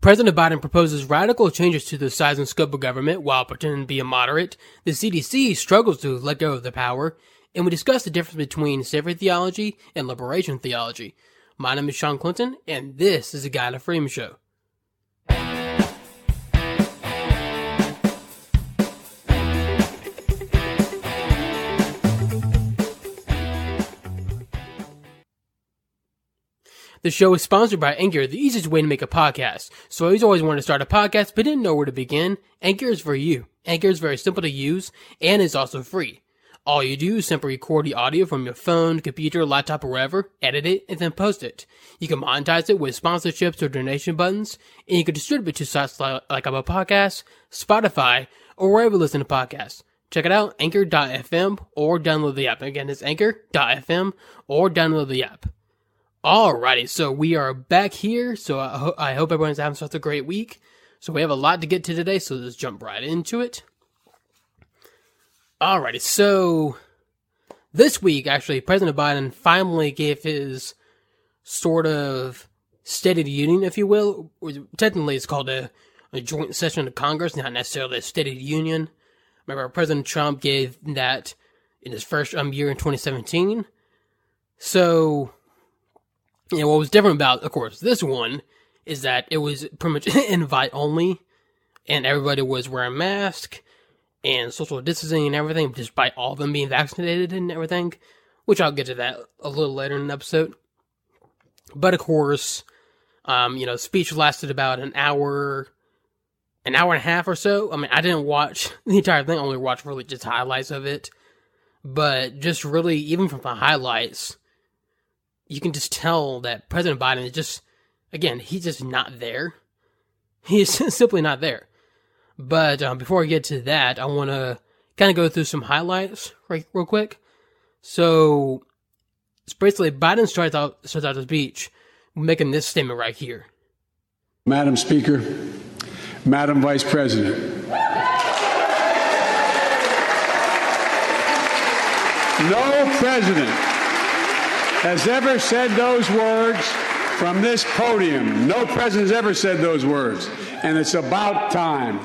President Biden proposes radical changes to the size and scope of government while pretending to be a moderate. The CDC struggles to let go of the power, and we discuss the difference between savior theology and liberation theology. My name is Shawn Clinton, and this is the God and Freedom Show. The show is sponsored by Anchor, the easiest way to make a podcast. So I always wanted to start a podcast, but didn't know where to begin. Anchor is for you. Anchor is very simple to use and is also free. All you do is simply record the audio from your phone, computer, laptop, or wherever, edit it, and then post it. You can monetize it with sponsorships or donation buttons, and you can distribute it to sites like, Apple Podcasts, Spotify, or wherever you listen to podcasts. Check it out, anchor.fm, or download the app. Again, it's anchor.fm, or download the app. Alrighty, so we are back here. So I, ho- I hope everyone's having such a great week. So we have a lot to get to today, so let's jump right into it. Alrighty, so this week, actually, President Biden finally gave his sort of State of the Union, if you will. Technically, it's called a, a joint session of Congress, not necessarily a State of the Union. Remember, President Trump gave that in his first um, year in 2017. So know, what was different about, of course, this one is that it was pretty much invite only, and everybody was wearing masks and social distancing and everything, despite all of them being vaccinated and everything, which I'll get to that a little later in the episode. But of course, um, you know, speech lasted about an hour, an hour and a half or so. I mean, I didn't watch the entire thing; I only watched really just highlights of it. But just really, even from the highlights, you can just tell that President Biden is just, again, he's just not there. He's simply not there. But um, before I get to that, I want to kind of go through some highlights right, real quick. So, basically Biden starts out starts out the speech making this statement right here. Madam Speaker, Madam Vice President. No president has ever said those words from this podium. No president has ever said those words. And it's about time.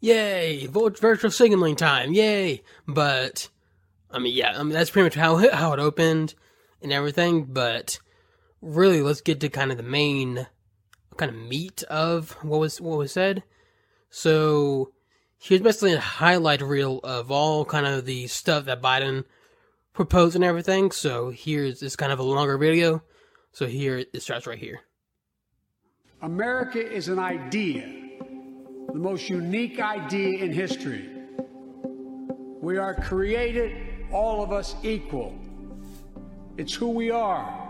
Yay! Virtual signaling time! Yay! But, I mean, yeah, I mean, that's pretty much how, how it opened and everything, but really let's get to kind of the main kind of meat of what was what was said. So here's basically a highlight reel of all kind of the stuff that Biden proposed and everything. So here's this kind of a longer video. So here it starts right here. America is an idea, the most unique idea in history. We are created, all of us equal. It's who we are.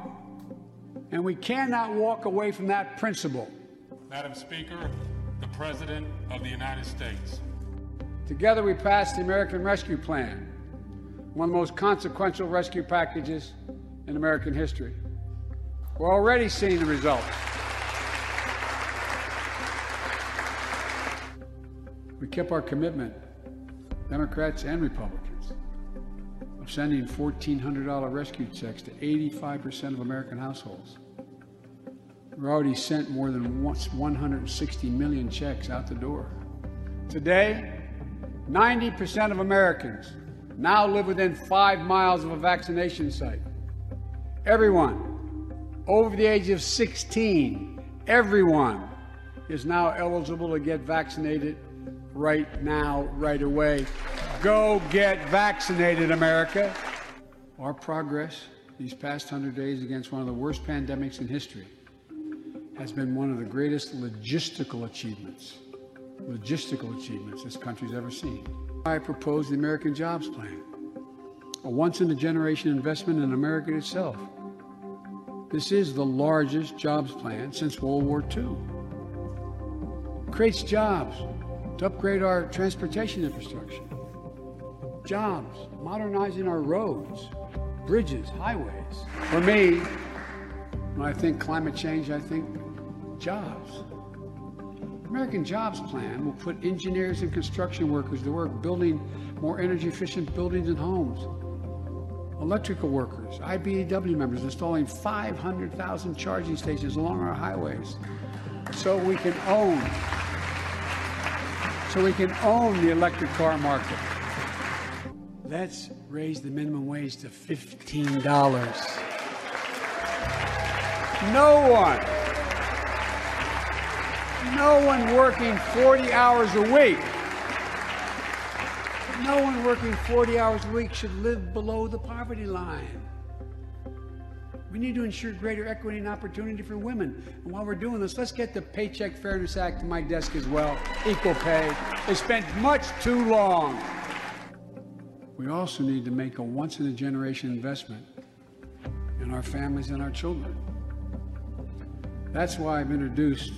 And we cannot walk away from that principle. Madam Speaker, the President of the United States. Together we passed the American Rescue Plan, one of the most consequential rescue packages in American history. We're already seeing the results. We kept our commitment, Democrats and Republicans, of sending $1,400 rescue checks to 85% of American households. We've already sent more than 160 million checks out the door. Today, 90% of Americans now live within five miles of a vaccination site. Everyone over the age of 16, everyone is now eligible to get vaccinated right now, right away. Go get vaccinated, America. Our progress these past 100 days against one of the worst pandemics in history has been one of the greatest logistical achievements, logistical achievements this country's ever seen. I propose the American Jobs Plan, a once in a generation investment in America itself. This is the largest jobs plan since World War II. It creates jobs to upgrade our transportation infrastructure, jobs, modernizing our roads, bridges, highways. For me, when I think climate change, I think jobs. American Jobs Plan will put engineers and construction workers to work building more energy efficient buildings and homes. Electrical workers, IBEW members installing 500,000 charging stations along our highways so we can own so we can own the electric car market. Let's raise the minimum wage to $15. No one no one working 40 hours a week. No one working 40 hours a week should live below the poverty line. We need to ensure greater equity and opportunity for women. And while we're doing this, let's get the Paycheck Fairness Act to my desk as well. Equal pay. They spent much too long. We also need to make a once in a generation investment in our families and our children. That's why I've introduced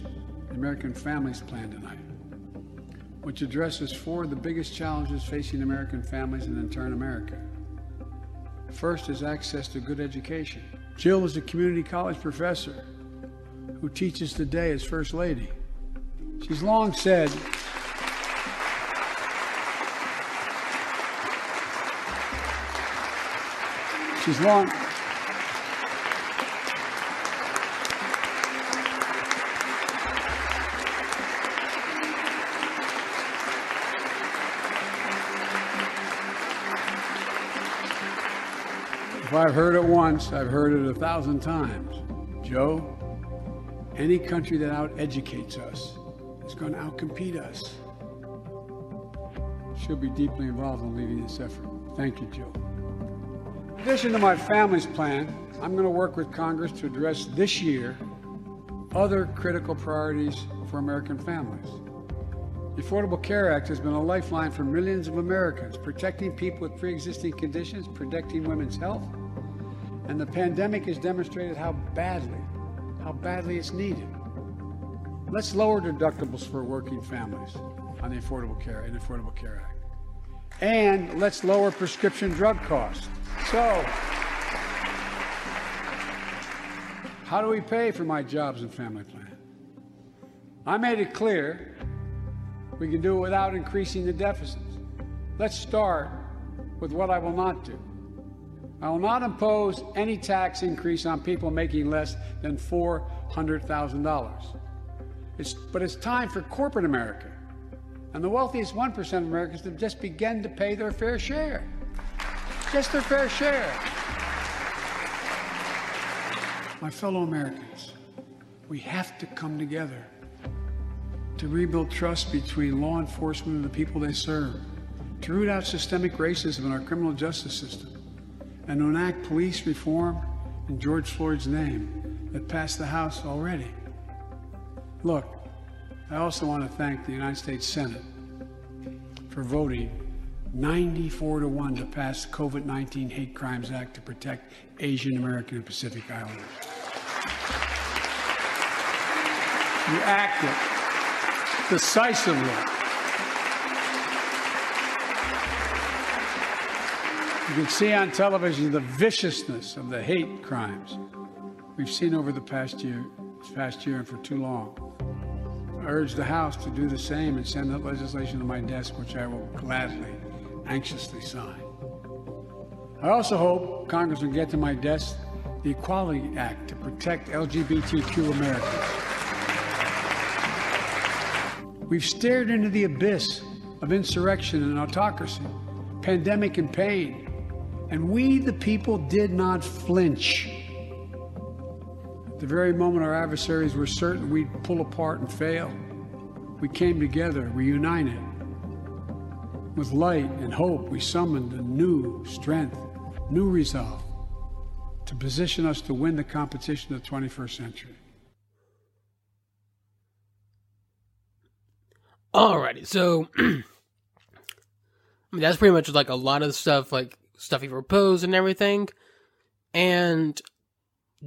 the American Families Plan tonight, which addresses four of the biggest challenges facing American families and in turn America. First is access to good education. Jill is a community college professor who teaches today as First Lady. She's long said she's long If I've heard it once, I've heard it a thousand times. Joe, any country that out educates us is going to outcompete us. She'll be deeply involved in leading this effort. Thank you, Joe. In addition to my family's plan, I'm going to work with Congress to address this year other critical priorities for American families. The Affordable Care Act has been a lifeline for millions of Americans, protecting people with pre existing conditions, protecting women's health, and the pandemic has demonstrated how badly, how badly it's needed. Let's lower deductibles for working families on the Affordable Care and Affordable Care Act. And let's lower prescription drug costs. So, how do we pay for my jobs and family plan? I made it clear we can do it without increasing the deficits. Let's start with what I will not do. I will not impose any tax increase on people making less than $400,000. It's, but it's time for corporate America and the wealthiest 1% of Americans have just begun to pay their fair share. Just their fair share. My fellow Americans, we have to come together to rebuild trust between law enforcement and the people they serve, to root out systemic racism in our criminal justice system, and enact police reform in George Floyd's name that passed the House already. Look, I also want to thank the United States Senate for voting 94 to 1 to pass the COVID 19 Hate Crimes Act to protect Asian American and Pacific Islanders. You acted decisively. You can see on television the viciousness of the hate crimes we've seen over the past year, past year and for too long. Urge the House to do the same and send that legislation to my desk, which I will gladly, anxiously sign. I also hope Congress will get to my desk the Equality Act to protect LGBTQ Americans. We've stared into the abyss of insurrection and autocracy, pandemic and pain, and we, the people, did not flinch. The very moment our adversaries were certain we'd pull apart and fail, we came together, we united. With light and hope, we summoned a new strength, new resolve to position us to win the competition of the 21st century. Alrighty, so I mean that's pretty much like a lot of stuff, like stuff he proposed and everything, and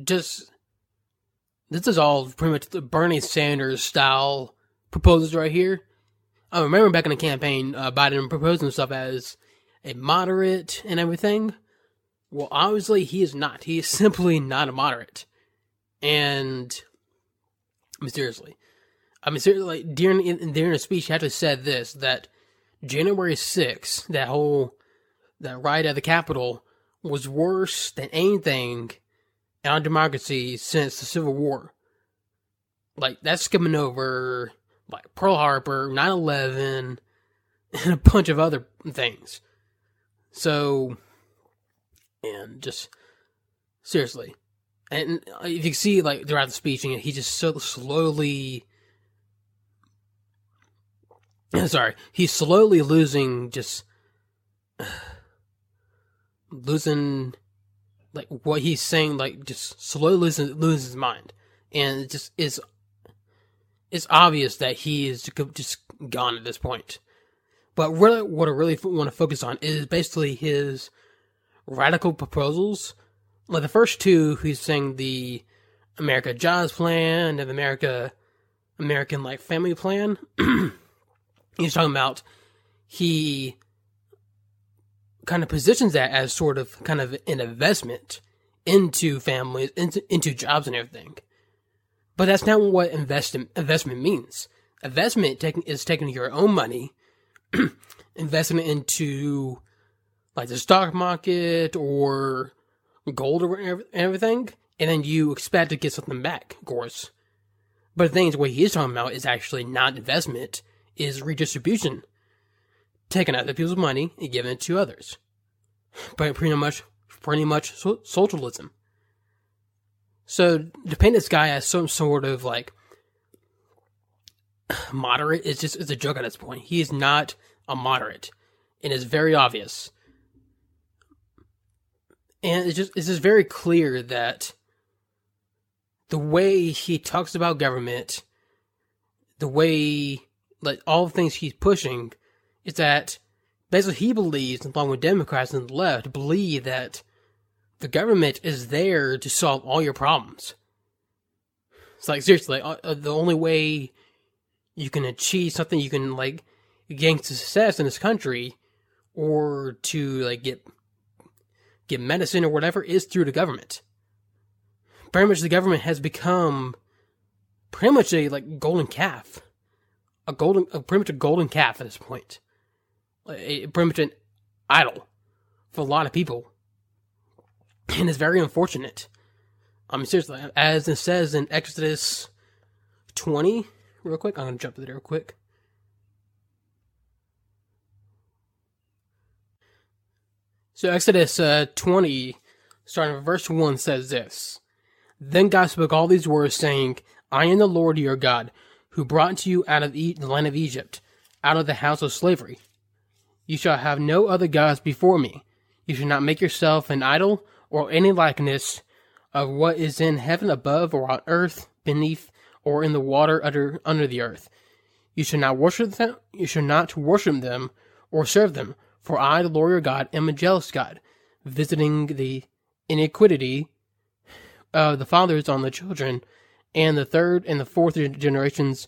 just this is all pretty much the Bernie Sanders style proposals right here. I remember back in the campaign, uh, Biden proposing stuff as a moderate and everything. Well, obviously he is not. He is simply not a moderate, and mean, seriously. I mean, seriously, like, during in, during a speech, he actually said this that January 6th, that whole that riot at the Capitol, was worse than anything in our democracy since the Civil War. Like that's skimming over like Pearl Harbor, 9/11, and a bunch of other things. So, and just seriously, and uh, if you see like throughout the speech, he just so slowly. Sorry, he's slowly losing just losing like what he's saying, like just slowly loses loses his mind, and it just is it's obvious that he is just gone at this point. But really, what I really want to focus on is basically his radical proposals. Like the first two, he's saying the America Jobs Plan and the America American like Family Plan. he's talking about he kind of positions that as sort of kind of an investment into families, into, into jobs and everything. But that's not what investment investment means. Investment take, is taking your own money, investing into like the stock market or gold or everything, and then you expect to get something back, of course. But the thing is, what he is talking about is actually not investment, is redistribution taking other people's money and giving it to others. But pretty much, pretty much socialism. So to paint this guy as some sort of like moderate is just it's a joke at this point. He is not a moderate, and it's very obvious. And it's just it's just very clear that the way he talks about government, the way like all the things he's pushing is that basically he believes, along with Democrats and the left, believe that the government is there to solve all your problems. It's like seriously, like, uh, the only way you can achieve something you can like gain success in this country, or to like get get medicine or whatever, is through the government. Pretty much, the government has become pretty much a like golden calf, a golden, a, pretty much a golden calf at this point a, pretty idol for a lot of people. And it's very unfortunate. I mean, seriously, as it says in Exodus 20, real quick, I'm going to jump to there real quick. So, Exodus uh, 20, starting with verse 1, says this Then God spoke all these words, saying, I am the Lord your God, who brought you out of the land of Egypt, out of the house of slavery. You shall have no other gods before me. You shall not make yourself an idol or any likeness of what is in heaven above or on earth beneath or in the water under under the earth. You shall not worship them. You shall not worship them or serve them. For I, the Lord your God, am a jealous God, visiting the iniquity of the fathers on the children, and the third and the fourth generations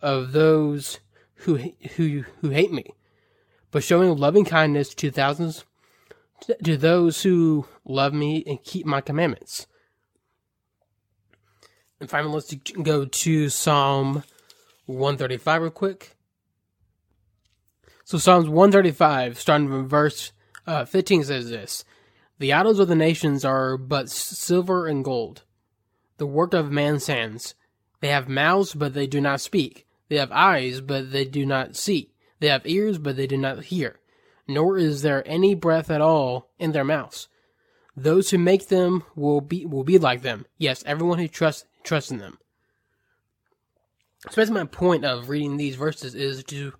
of those who who who hate me but showing loving kindness to thousands to those who love me and keep my commandments. And finally, let's go to Psalm 135 real quick. So Psalms 135, starting from verse uh, 15, says this The idols of the nations are but silver and gold, the work of man's hands. They have mouths, but they do not speak. They have eyes, but they do not see. They have ears, but they do not hear, nor is there any breath at all in their mouths. Those who make them will be will be like them. Yes, everyone who trusts trusts in them. So that's my point of reading these verses is to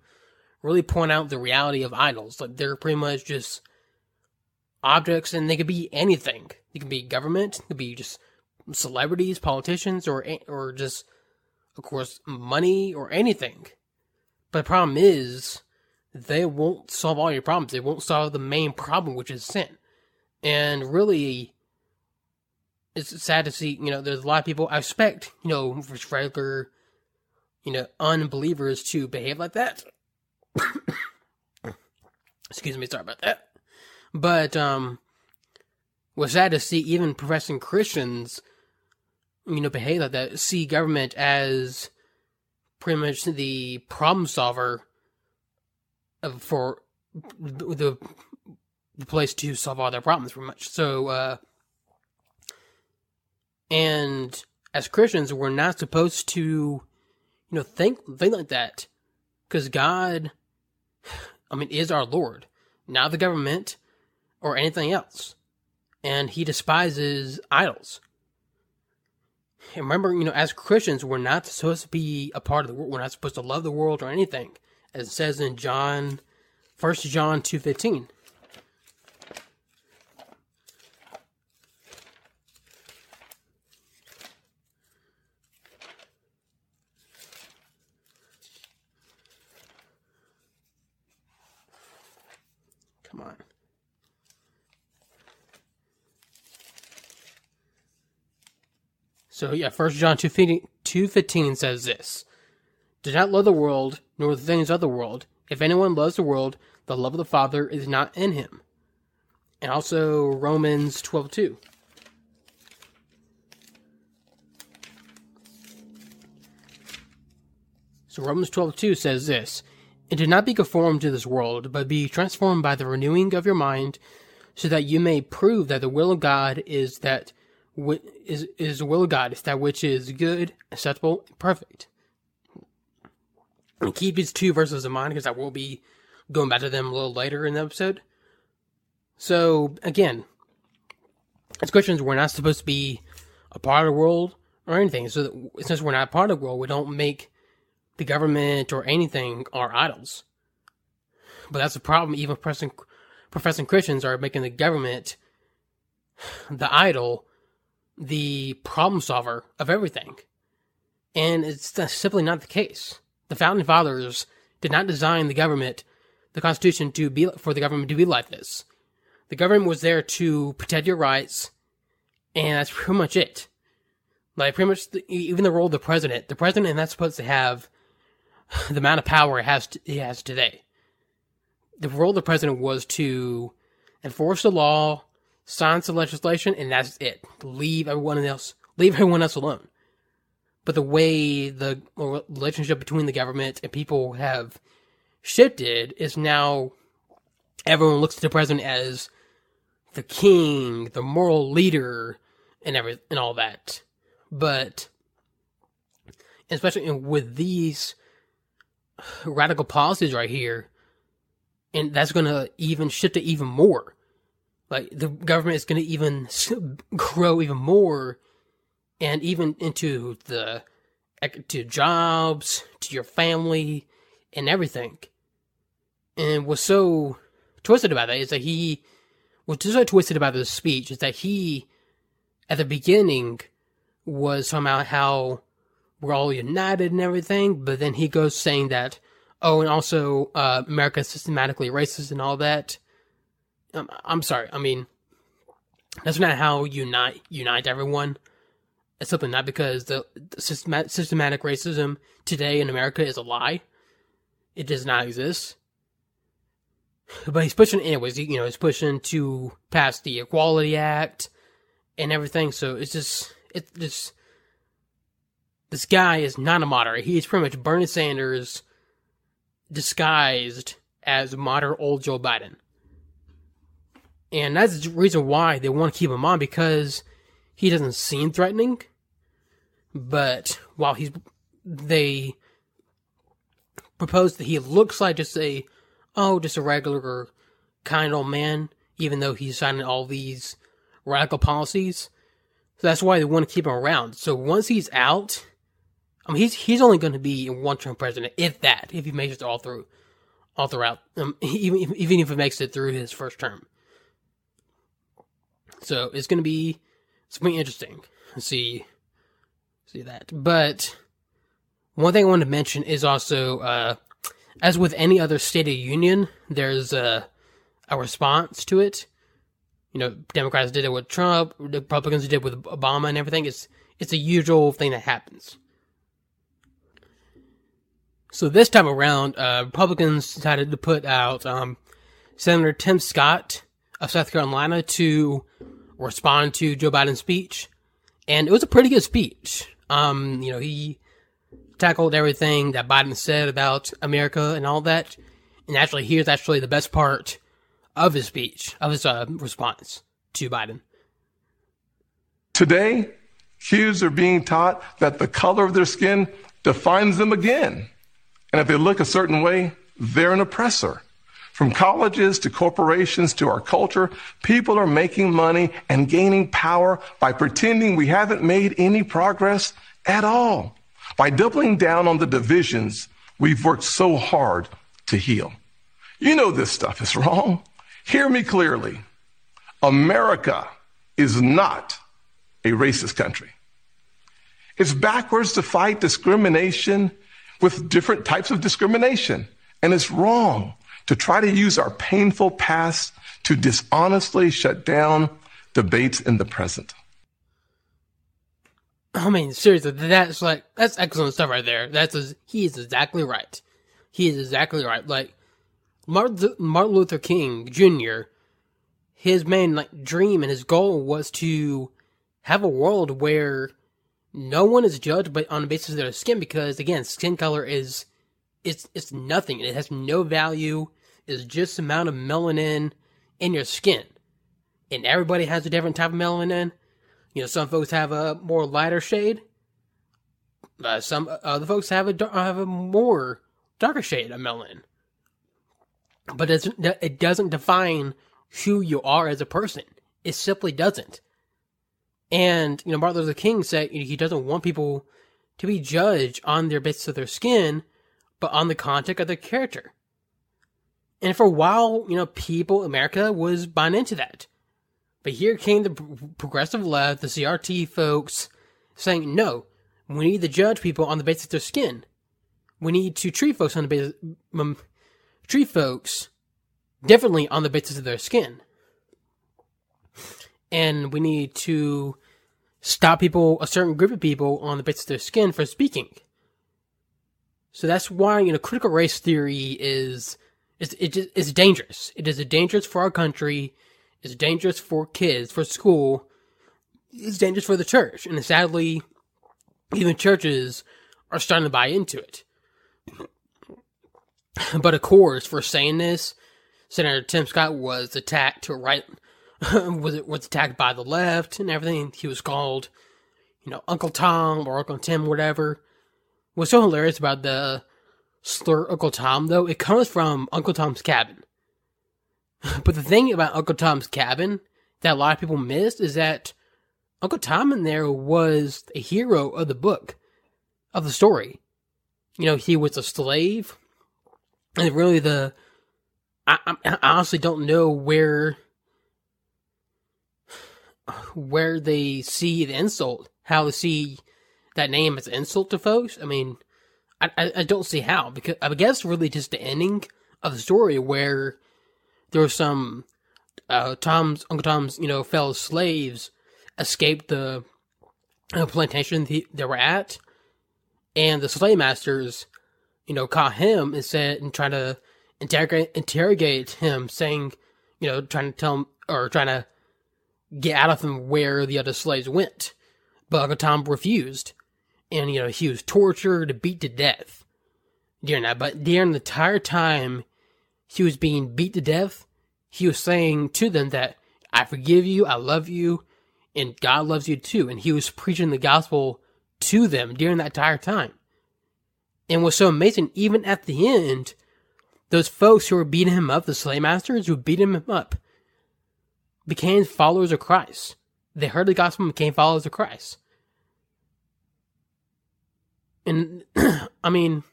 really point out the reality of idols. Like they're pretty much just objects, and they could be anything. They can be government, it could be just celebrities, politicians, or or just, of course, money or anything. But the problem is, they won't solve all your problems. They won't solve the main problem, which is sin. And really, it's sad to see, you know, there's a lot of people, I expect, you know, for regular, you know, unbelievers to behave like that. Excuse me, sorry about that. But, um, was sad to see even professing Christians, you know, behave like that, see government as pretty much the problem solver for the the place to solve all their problems, pretty much. So, uh, and as Christians, we're not supposed to, you know, think think like that, because God, I mean, is our Lord, not the government or anything else, and He despises idols. Remember, you know, as Christians, we're not supposed to be a part of the world. We're not supposed to love the world or anything, as it says in John, First John two fifteen. Come on. So yeah, First John two fifteen says this: Do not love the world, nor the things of the world. If anyone loves the world, the love of the Father is not in him. And also Romans twelve two. So Romans twelve two says this: And do not be conformed to this world, but be transformed by the renewing of your mind, so that you may prove that the will of God is that is is the will of God is that which is good, acceptable, and perfect. And keep these two verses in mind because I will be going back to them a little later in the episode. So again, as Christians, we're not supposed to be a part of the world or anything. So since we're not part of the world, we don't make the government or anything our idols. But that's the problem. Even professing, professing Christians are making the government the idol the problem solver of everything. And it's simply not the case. The founding fathers did not design the government, the Constitution, to be for the government to be like this. The government was there to protect your rights, and that's pretty much it. Like pretty much, the, even the role of the president, the president is not supposed to have the amount of power it has to, has today. The role of the president was to enforce the law, sign some legislation, and that's it. Leave everyone else, leave everyone else alone. But the way the relationship between the government and people have shifted is now everyone looks to the president as the king, the moral leader, and every and all that. But especially with these radical policies right here, and that's going to even shift it even more like the government is going to even grow even more and even into the to jobs to your family and everything. And what's so twisted about that is that he what's so twisted about this speech is that he at the beginning was somehow how we're all united and everything but then he goes saying that oh and also uh, america's systematically racist and all that um, I'm sorry. I mean, that's not how unite unite everyone. It's simply not because the, the systematic racism today in America is a lie. It does not exist. But he's pushing, anyways. You know, he's pushing to pass the Equality Act and everything. So it's just, it's just, this guy is not a moderate. He's pretty much Bernie Sanders disguised as moderate old Joe Biden. And that's the reason why they want to keep him on because he doesn't seem threatening. But while he's, they propose that he looks like just a, oh, just a regular kind old man, even though he's signing all these radical policies. So that's why they want to keep him around. So once he's out, I mean, he's he's only going to be one term president, if that, if he makes it all through, all throughout, um, even even if he makes it through his first term. So it's going to be it's to be interesting see see that. But one thing I want to mention is also uh, as with any other State of Union, there's a a response to it. You know, Democrats did it with Trump, Republicans did it with Obama and everything. It's it's a usual thing that happens. So this time around, uh, Republicans decided to put out um, Senator Tim Scott of South Carolina to respond to Joe Biden's speech, and it was a pretty good speech. Um, you know, he tackled everything that Biden said about America and all that. And actually, here's actually the best part of his speech, of his uh, response to Biden. Today, kids are being taught that the color of their skin defines them again. And if they look a certain way, they're an oppressor. From colleges to corporations to our culture, people are making money and gaining power by pretending we haven't made any progress at all, by doubling down on the divisions we've worked so hard to heal. You know this stuff is wrong. Hear me clearly. America is not a racist country. It's backwards to fight discrimination with different types of discrimination. And it's wrong to try to use our painful past to dishonestly shut down debates in the present. I mean, seriously, that's like that's excellent stuff right there. That's he is exactly right. He is exactly right. Like Martin, Martin Luther King Jr. His main like dream and his goal was to have a world where no one is judged but on the basis of their skin because again, skin color is it's it's nothing. It has no value. It's just the amount of melanin in your skin, and everybody has a different type of melanin. You know, some folks have a more lighter shade. Uh, some other folks have a have a more darker shade of melanin. But it doesn't define who you are as a person. It simply doesn't. And you know, Martin Luther King said he doesn't want people to be judged on their basis of their skin, but on the content of their character. And for a while, you know, people, America was buying into that. But here came the progressive left, the CRT folks, saying, no, we need to judge people on the basis of their skin. We need to treat folks on the basis, um, treat folks differently on the basis of their skin. And we need to stop people, a certain group of people, on the basis of their skin for speaking. So that's why you know critical race theory is is it is dangerous. It is dangerous for our country. It's dangerous for kids, for school. It's dangerous for the church, and sadly, even churches are starting to buy into it. But of course, for saying this, Senator Tim Scott was attacked to right was was attacked by the left and everything. He was called, you know, Uncle Tom or Uncle Tim, whatever. What's so hilarious about the slur Uncle Tom, though, it comes from Uncle Tom's Cabin. but the thing about Uncle Tom's Cabin that a lot of people missed is that Uncle Tom in there was a hero of the book, of the story. You know, he was a slave, and really the. I, I honestly don't know where where they see the insult, how they see that name as an insult to folks. I mean, I, I, I don't see how because I guess really just the ending of the story where there was some uh, Tom's Uncle Tom's you know fellow slaves escaped the uh, plantation they, were at, and the slave masters you know caught him and said and trying to interrogate interrogate him, saying you know trying to tell him or trying to get out of him where the other slaves went, but Uncle Tom refused and you know he was tortured, beat to death during that. But during the entire time he was being beat to death, he was saying to them that I forgive you, I love you, and God loves you too. And he was preaching the gospel to them during that entire time. And what's so amazing, even at the end, those folks who were beating him up, the slave masters who beat him up, became followers of Christ. They heard the gospel and became followers of Christ. And I mean,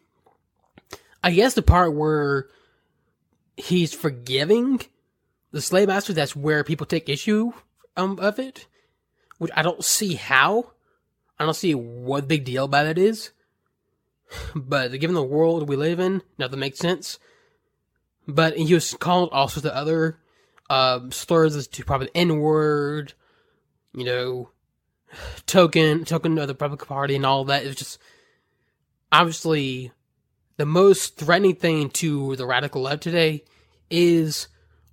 I guess the part where he's forgiving the slave master, that's where people take issue um, of it, which I don't see how. I don't see what big deal about it is. But given the world we live in, nothing makes sense. But he was called also the other um, slurs to probably the N word, you know, token, token of the Republican Party and all that. It was just obviously the most threatening thing to the radical left today is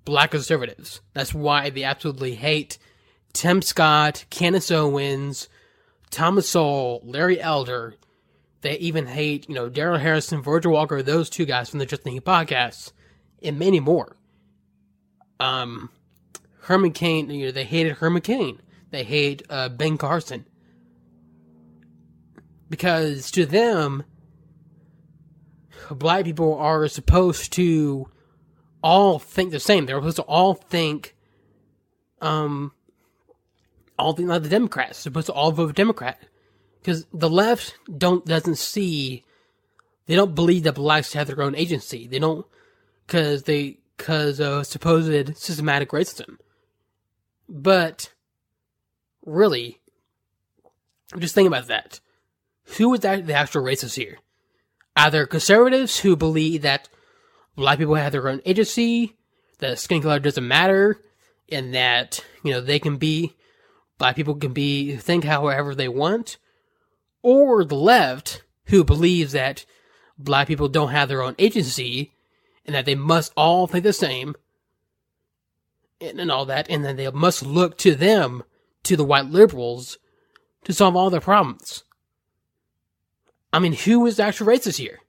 black conservatives. That's why they absolutely hate Tim Scott, Candace Owens, Thomas Sowell, Larry Elder. They even hate, you know, Darrell Harrison, Virgil Walker, those two guys from the Just Thinking podcast, and many more. Um, Herman Cain, you know, they hated Herman Cain. They hate uh, Ben Carson. Because to them, black people are supposed to all think the same. They're supposed to all think, um, all think like the Democrats. They're supposed to all vote Democrat because the left don't doesn't see, they don't believe that blacks have their own agency. They don't because they because of supposed systematic racism. But really, just think about that. Who is the actual racist here? Either conservatives who believe that black people have their own agency, that skin color doesn't matter, and that, you know, they can be, black people can be, think however they want, or the left who believes that black people don't have their own agency and that they must all think the same and, and all that, and then they must look to them, to the white liberals, to solve all their problems. I mean, who is the actual racist here?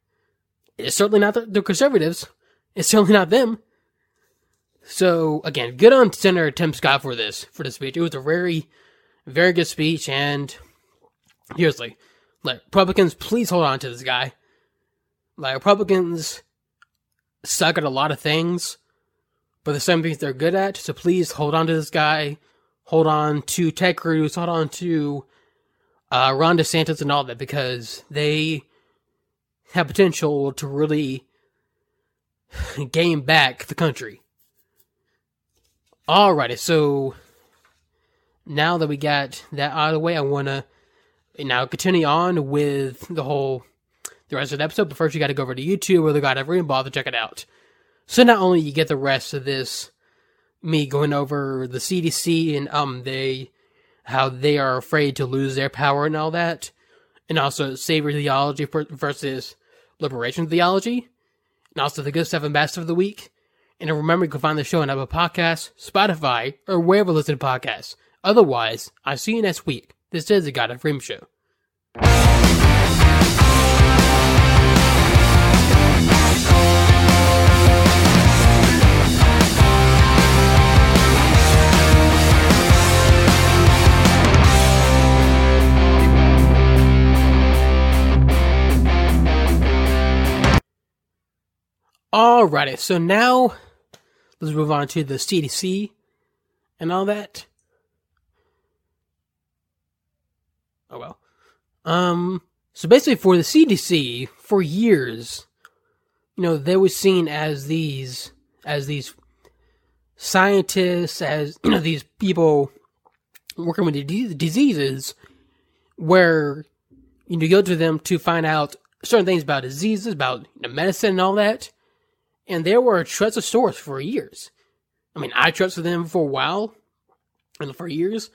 It's certainly not the, the conservatives. It's certainly not them. So again, good on Senator Tim Scott for this for this speech. It was a very, very good speech, and seriously, like Republicans, please hold on to this guy. Like Republicans suck at a lot of things, but there's some things they're good at. So please hold on to this guy. Hold on to Ted Cruz. Hold on to uh, Ron DeSantis and all that because they have potential to really gain back the country. Alrighty, so now that we got that out of the way, I want to now continue on with the whole the rest of the episode. But first, you got to go over to YouTube or the God Ever Ball to check it out. So not only you get the rest of this, me going over the CDC and um they how they are afraid to lose their power and all that, and also savior theology versus liberation theology, and also the good stuff and stuff of the week. And remember, you can find the show on Apple Podcasts, Spotify, or wherever you listen to podcasts. Otherwise, I'll see you next week. This is the God and Freedom Show. Alrighty, so now let's move on to the CDC and all that. Oh well. Um, so basically for the CDC, for years, you know, they were seen as these, as these scientists, as, you know, these people working with diseases where, you know, you go to them to find out certain things about diseases, about you know, medicine and all that and they were source for years. I mean, I trusted them for a while and for years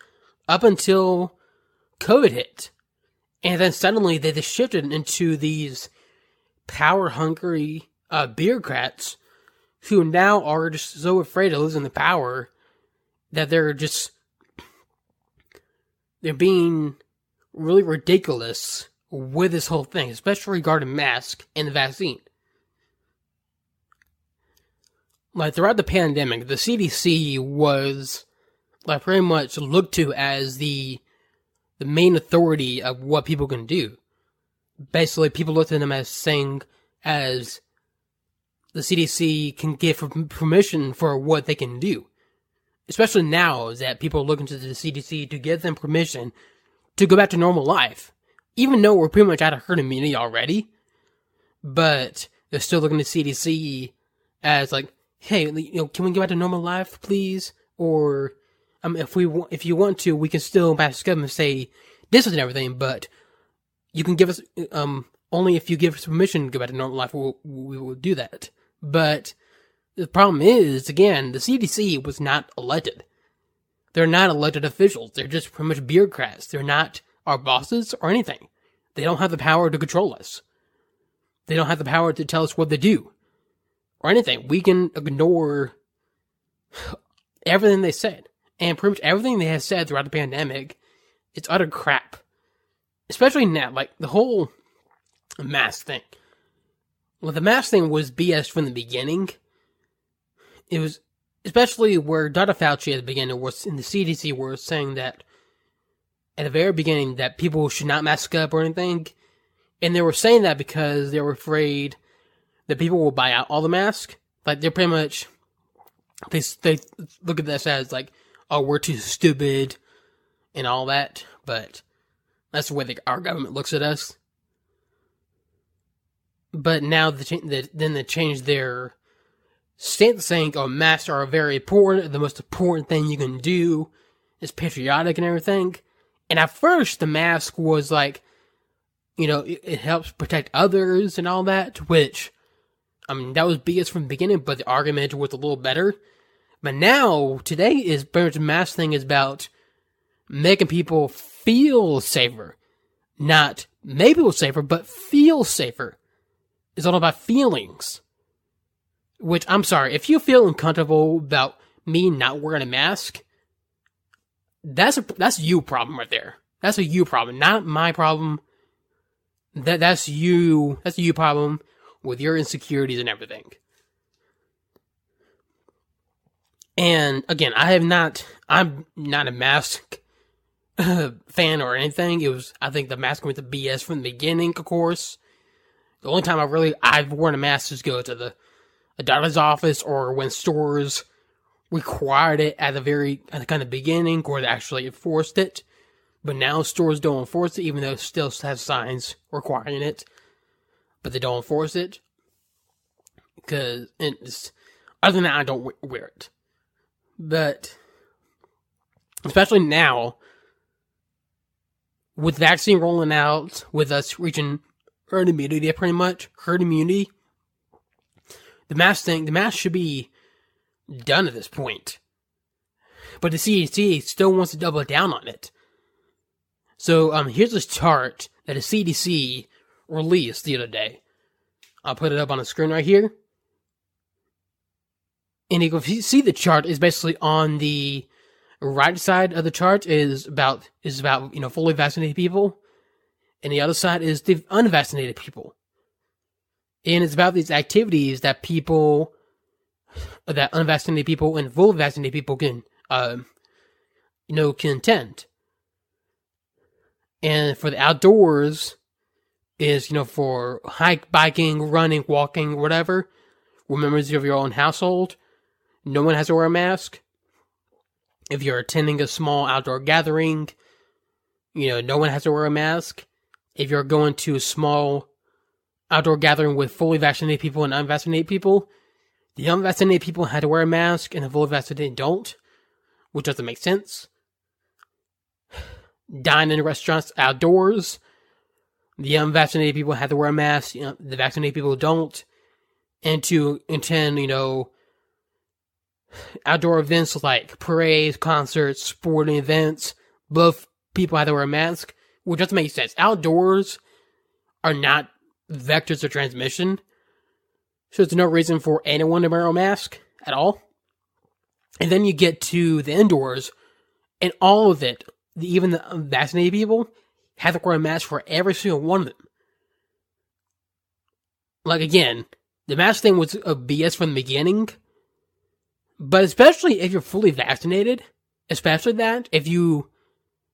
up until COVID hit. And then suddenly they just shifted into these power hungry uh, bureaucrats who now are just so afraid of losing the power that they're just they're being really ridiculous with this whole thing, especially regarding mask and the vaccine. Like throughout the pandemic, the CDC was like pretty much looked to as the the main authority of what people can do. Basically, people looked at them as saying as the CDC can give permission for what they can do. Especially now that people are looking to the CDC to give them permission to go back to normal life. Even though we're pretty much out of herd immunity already, but they're still looking to CDC as like, hey, you know, can we get back to normal life, please? Or, um, if we want, if you want to, we can still mask up and say this isn't everything, but you can give us, um, only if you give us permission to go back to normal life, we'll, we will do that. But the problem is, again, the CDC was not elected. They're not elected officials. They're just pretty much bureaucrats. They're not our bosses or anything. They don't have the power to control us. They don't have the power to tell us what to do or anything. We can ignore everything they said. And pretty much everything they have said throughout the pandemic, it's utter crap. Especially now, like the whole mask thing. Well, the mask thing was BS from the beginning. It was especially where Dr. Fauci at the beginning was in the CDC was saying that at the very beginning that people should not mask up or anything. And they were saying that because they were afraid that people will buy out all the masks. Like they're pretty much they they look at this as like, oh, we're too stupid and all that. But that's the way the, our government looks at us. But now the, the then they changed their stance, saying, "Oh, masks are very important. The most important thing you can do is patriotic and everything." And at first, the mask was like, you know, it, it helps protect others and all that, which, I mean, that was BS from the beginning, but the argument was a little better. But now, today is the mask thing is about making people feel safer. Not make people safer, but feel safer. It's all about feelings. Which, I'm sorry, if you feel uncomfortable about me not wearing a mask, that's a that's you problem right there. That's a you problem, not my problem. That that's you. That's a you problem with your insecurities and everything. And again, I have not. I'm not a mask fan or anything. It was. I think the mask went to BS from the beginning. Of course, the only time I really I've worn a mask is go to the a doctor's office or when stores required it at the very at the kind of beginning or they actually enforced it. But now stores don't enforce it, even though it still has signs requiring it. But they don't enforce it because it's other than that, I don't wear it. But especially now, with vaccine rolling out, with us reaching herd immunity, pretty much herd immunity, the mask thing, the mask should be done at this point. But the CDC still wants to double down on it. So um, here's this chart that the CDC released the other day. I'll put it up on the screen right here. And you can see the chart is basically on the right side of the chart is about is about you know fully vaccinated people, and the other side is the unvaccinated people. And it's about these activities that people that unvaccinated people and fully vaccinated people can, uh, you know, can attend. And for the outdoors, is you know for hike, biking, running, walking, whatever. With members of your own household, no one has to wear a mask. If you're attending a small outdoor gathering, you know no one has to wear a mask. If you're going to a small outdoor gathering with fully vaccinated people and unvaccinated people, the unvaccinated people had to wear a mask and the fully vaccinated don't, which doesn't make sense. Dine in restaurants outdoors. The unvaccinated people have to wear a mask. You know, the vaccinated people don't. And to attend, you know, outdoor events like parades, concerts, sporting events, both people had to wear a mask, which doesn't make sense. Outdoors are not vectors of transmission. So there's no reason for anyone to wear a mask at all. And then you get to the indoors, and all of it, even the vaccinated people, have to wear a mask for every single one of them. Like again, the mask thing was a BS from the beginning, but especially if you're fully vaccinated, especially that if you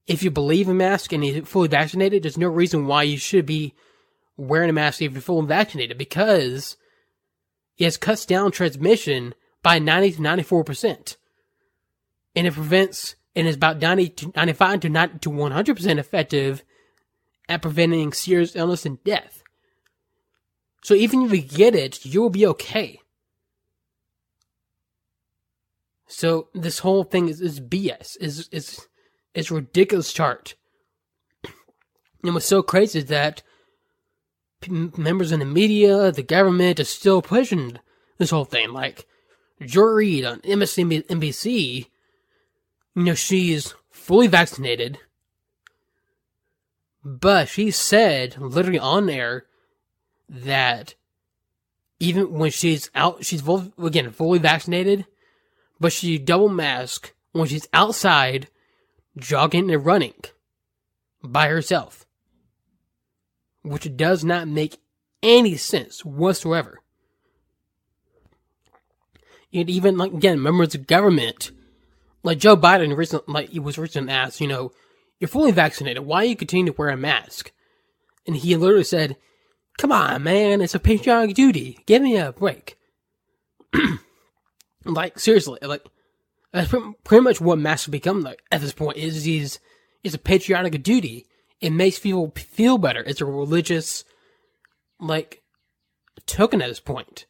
if you believe in mask and you're fully vaccinated, there's no reason why you should be wearing a mask if you're fully vaccinated because it cuts down transmission by 90 to 94%. And it prevents, and is about 90 to 95 to 90 to 100% effective at preventing serious illness and death. So even if you get it, you'll be okay. So this whole thing is, is BS. Is is is ridiculous chart. And what's so crazy is that members in the media, the government is still pushing this whole thing. Like Joy Reid on MSNBC, you know, she's fully vaccinated, but she said literally on air that even when she's out, she's full, again fully vaccinated, but she double mask when she's outside jogging and running by herself which does not make any sense whatsoever. And even like again, members of government, like Joe Biden, recently, like he was recently asked, you know, you're fully vaccinated. Why are you continuing to wear a mask? And he literally said, "Come on, man, it's a patriotic duty. Give me a break." like seriously, like that's pretty much what masks become like at this point. Is is a patriotic duty. It makes people feel better. It's a religious, like, token at this point.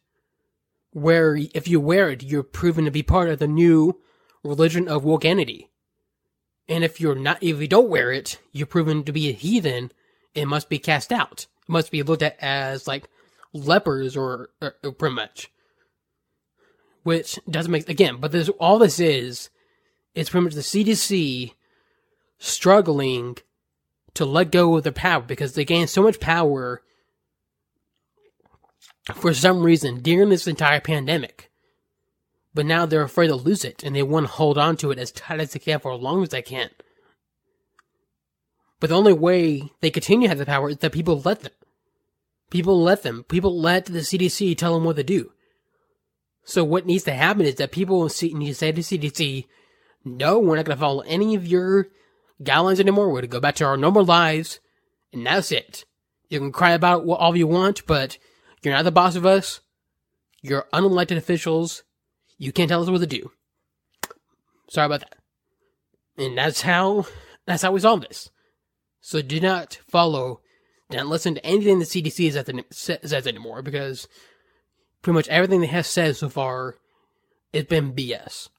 Where if you wear it, you're proven to be part of the new religion of wokenity. And if you're not, if you don't wear it, you're proven to be a heathen. It must be cast out. It must be looked at as like lepers or, or, or pretty much. Which doesn't make again, but this all this is, it's pretty much the CDC struggling to let go of their power because they gained so much power for some reason during this entire pandemic. But now they're afraid to lose it and they want to hold on to it as tight as they can for as long as they can. But the only way they continue to have the power is that people let them. People let them. People let the CDC tell them what to do. So what needs to happen is that people need to say to CDC, no, we're not going to follow any of your guidelines anymore. We're going to go back to our normal lives, and that's it. You can cry about what all you want, but you're not the boss of us. You're unelected officials. You can't tell us what to do. Sorry about that. And that's how that's how we solve this. So do not follow, do not listen to anything the CDC says, says anymore because pretty much everything they have said so far has been BS.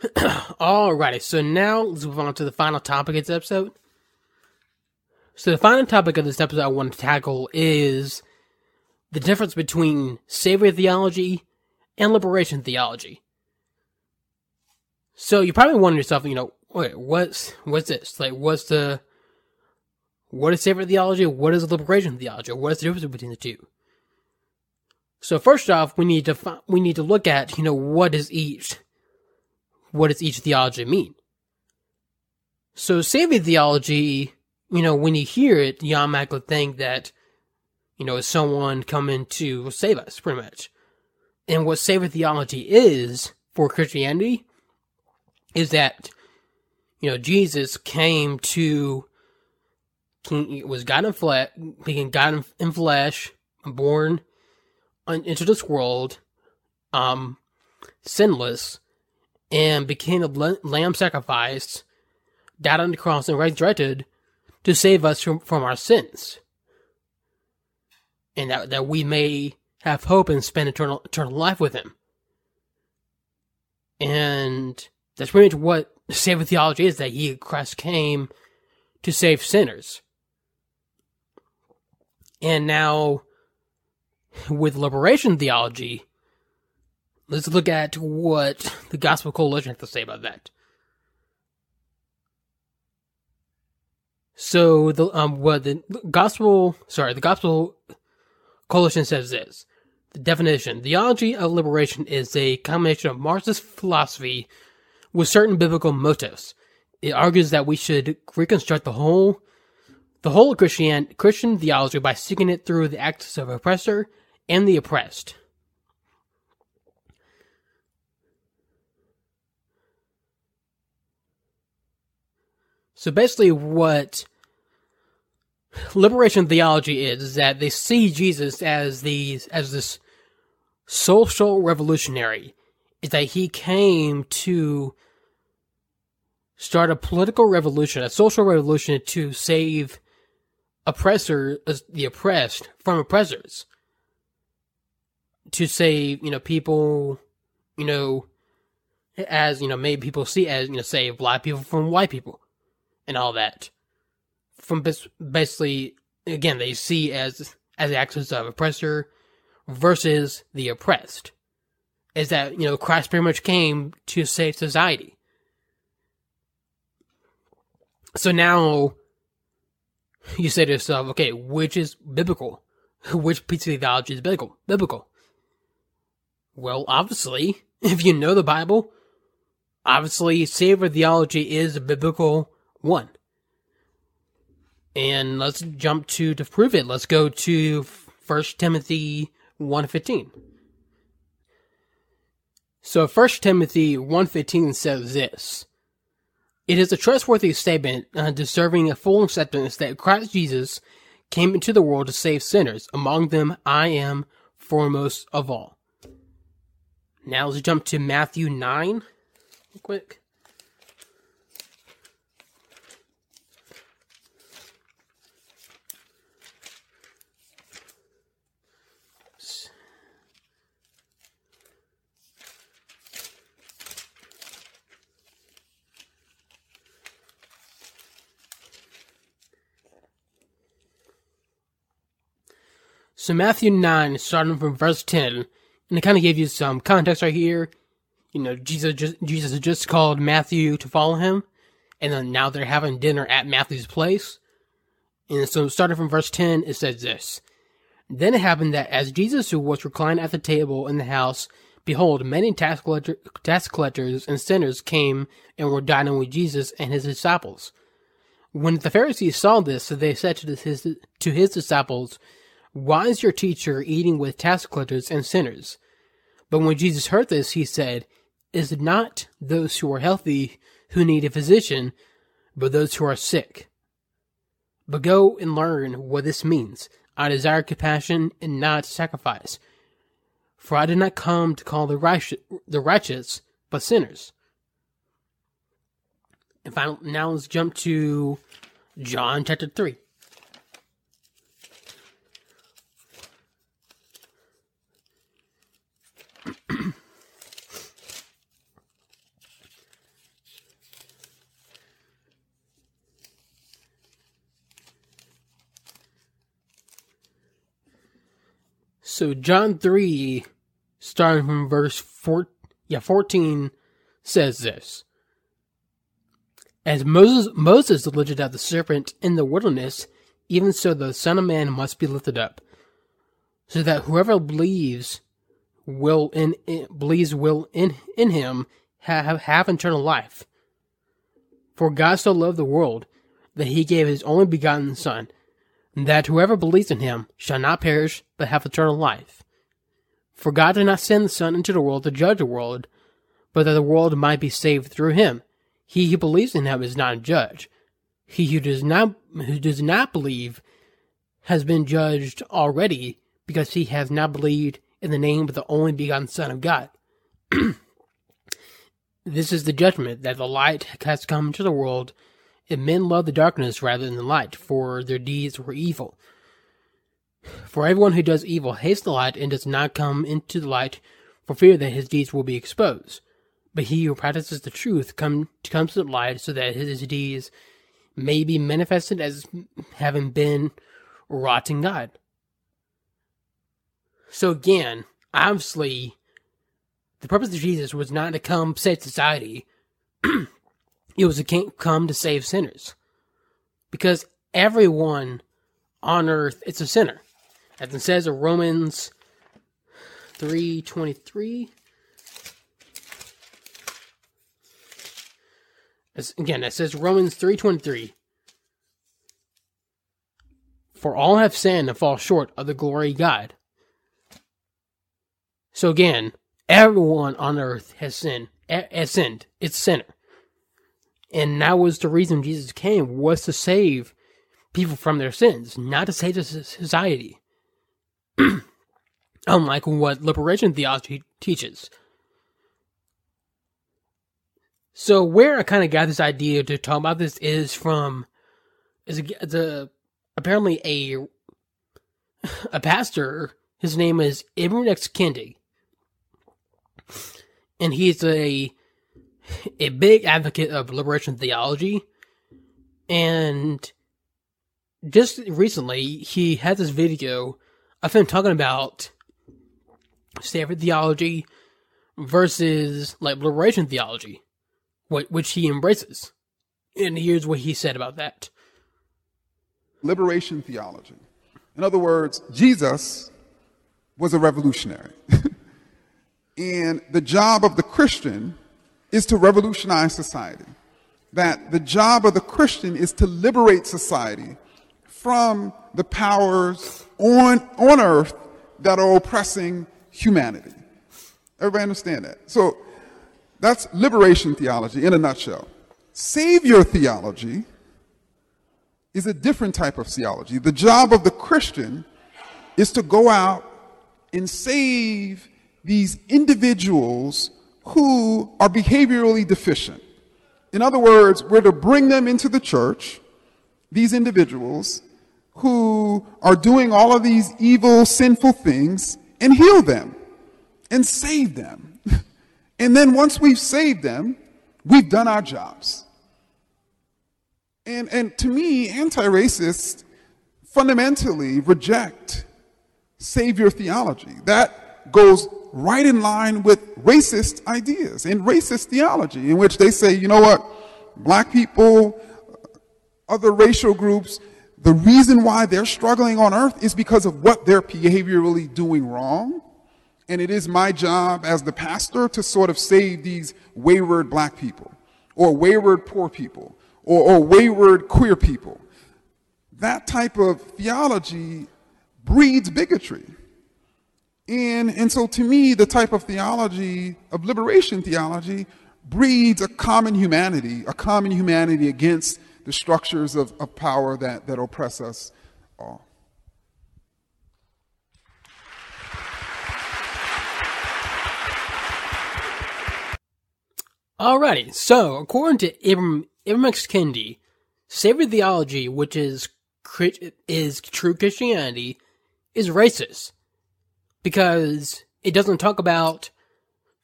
Alrighty, so now let's move on to the final topic of this episode. So the final topic of this episode I want to tackle is the difference between savior theology and liberation theology. So you probably wonder yourself, you know, wait, what's what's this? Like, what's the what is savior theology? What is liberation theology? What is the difference between the two? So first off, we need to fi- we need to look at you know what is each what does each theology mean? So Savior theology, you know, when you hear it, you automatically think that, you know, it's someone coming to save us, pretty much. And what savior theology is for Christianity is that, you know, Jesus came to, was God in flesh, being God in flesh, born into this world, um, sinless, and became a lamb sacrifice, died on the cross, and resurrected to save us from, from our sins. And that, that we may have hope and spend eternal, eternal life with him. And that's pretty much what saving theology is that he, Christ came to save sinners. And now, with liberation theology, Let's look at what the Gospel Coalition has to say about that. So the um what the gospel sorry the gospel coalition says this the definition theology of liberation is a combination of Marxist philosophy with certain biblical motives. It argues that we should reconstruct the whole the whole Christian Christian theology by seeking it through the acts of oppressor and the oppressed. So basically, what liberation theology is, that they see Jesus as these as this social revolutionary. Is that he came to start a political revolution, a social revolution to save oppressor uh, the oppressed from oppressors. To save, you know, people, you know, as you know, maybe people see as you know, save black people from white people and all that. From basically, again, they see as as axis of oppressor versus the oppressed. Is that you know Christ pretty much came to save society. So now you say to yourself, okay, which is biblical? Which piece of theology is biblical? Biblical. Well, obviously, if you know the Bible, obviously, savior theology is a biblical one. And let's jump to to prove it. Let's go to First Timothy 1:15. So First Timothy 1:15 says this: It is a trustworthy statement, uh, deserving a full acceptance that Christ Jesus came into the world to save sinners. Among them, I am foremost of all. Now let's jump to Matthew 9, real quick. So Matthew 9, starting from verse 10, and it kind of gave you some context right here. You know, Jesus just, Jesus just called Matthew to follow him, and then now they're having dinner at Matthew's place. And so starting from verse 10, it says this. Then it happened that as Jesus who was reclined at the table in the house, behold, many tax, collector, tax collectors and sinners came and were dining with Jesus and his disciples. When the Pharisees saw this, they said to his, to his disciples, why is your teacher eating with tax collectors and sinners? But when Jesus heard this, he said, Is it not those who are healthy who need a physician, but those who are sick? But go and learn what this means. I desire compassion and not sacrifice. For I did not come to call the righteous, the righteous but sinners. And finally, now let's jump to John chapter 3. So John 3, starting from verse 4, yeah, 14, says this. As Moses, Moses lifted up the serpent in the wilderness, even so the Son of Man must be lifted up, so that whoever believes will in, in believes will in in him have have eternal life. For God so loved the world that he gave his only begotten Son, that whoever believes in him shall not perish, but have eternal life. For God did not send the Son into the world to judge the world, but that the world might be saved through him. He who believes in him is not a judge. He who does not who does not believe has been judged already, because he has not believed in the name of the only begotten Son of God. this is the judgment that the light has come into the world, and men love the darkness rather than the light, for their deeds were evil. For everyone who does evil hates the light and does not come into the light for fear that his deeds will be exposed. But he who practices the truth come, comes to the light so that his deeds may be manifested as having been wrought in God. So again, obviously, the purpose of Jesus was not to come save society. it was to come to save sinners. Because everyone on earth is a sinner. As it says in Romans 3.23. As, again, it says Romans 3.23. For all have sinned and fall short of the glory of God. So again, everyone on earth has sinned. Has sinned. It's sinner. And that was the reason Jesus came was to save people from their sins, not to save society. Unlike what liberation theology teaches. So where I kind of got this idea to talk about this is from is a, apparently a a pastor. His name is Ibram X Kendi and he's a a big advocate of liberation theology. And just recently, he had this video of him talking about Stanford theology versus like liberation theology, which he embraces. And here's what he said about that liberation theology. In other words, Jesus was a revolutionary. And the job of the Christian is to revolutionize society. That the job of the Christian is to liberate society from the powers on, on earth that are oppressing humanity. Everybody understand that? So that's liberation theology in a nutshell. Savior theology is a different type of theology. The job of the Christian is to go out and save these individuals who are behaviorally deficient. In other words, we're to bring them into the church, these individuals who are doing all of these evil, sinful things, and heal them and save them. and then once we've saved them, we've done our jobs. And, and to me, anti racists fundamentally reject savior theology. That goes right in line with racist ideas and racist theology, in which they say, you know what, black people, other racial groups, the reason why they're struggling on earth is because of what they're behaviorally doing wrong. And it is my job as the pastor to sort of save these wayward black people or wayward poor people or, or wayward queer people. That type of theology breeds bigotry. And, and so to me, the type of theology, of liberation theology, breeds a common humanity, a common humanity against the structures of, of power that, that oppress us all. Alrighty, so according to Ibram, Ibram X. Kendi, Savior theology, which is is true Christianity, is racist because it doesn't talk about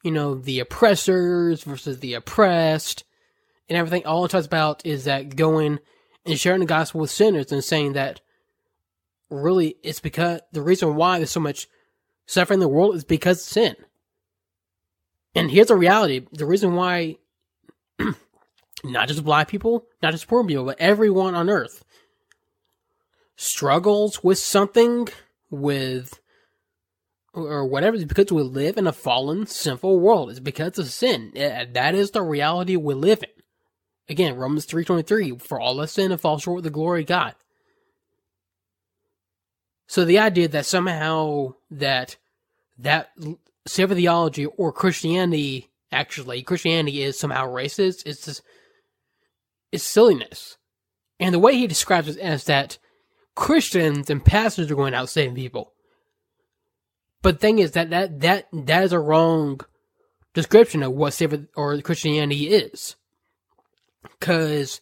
you know the oppressors versus the oppressed and everything. All it talks about is that going and sharing the gospel with sinners and saying that really it's because the reason why there's so much suffering in the world is because of sin. And here's the reality: the reason why not just black people, not just poor people, but everyone on earth struggles with something, with or whatever, is because we live in a fallen, sinful world. It's because of sin. That is the reality we live in. Again, Romans 3.23, for all of sin and fall short of the glory of God. So the idea that somehow that that savior theology or Christianity actually Christianity is somehow racist is just is silliness. And the way he describes it is that Christians and pastors are going out saving people. But thing is that that that that is a wrong description of what savior or Christianity is. Cause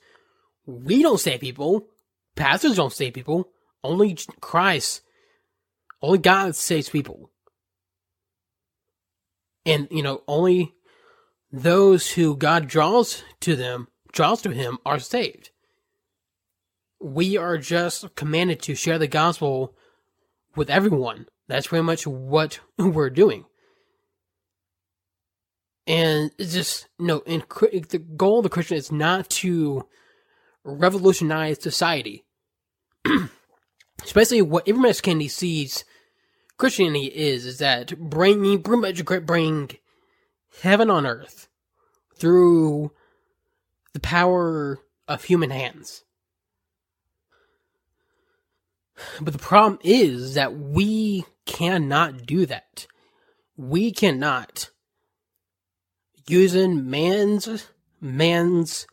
we don't save people. Pastors don't save people. Only Christ, only God saves people. And, you know, only those who God draws to them, draws to him, are saved. We are just commanded to share the gospel with everyone. That's pretty much what we're doing. And it's just, no, and the goal of the Christian is not to revolutionize society. Especially what Ibram. Kendi sees Christianity is, is that bringing, pretty much bring heaven on earth through the power of human hands. But the problem is that we cannot do that. We cannot using man's man's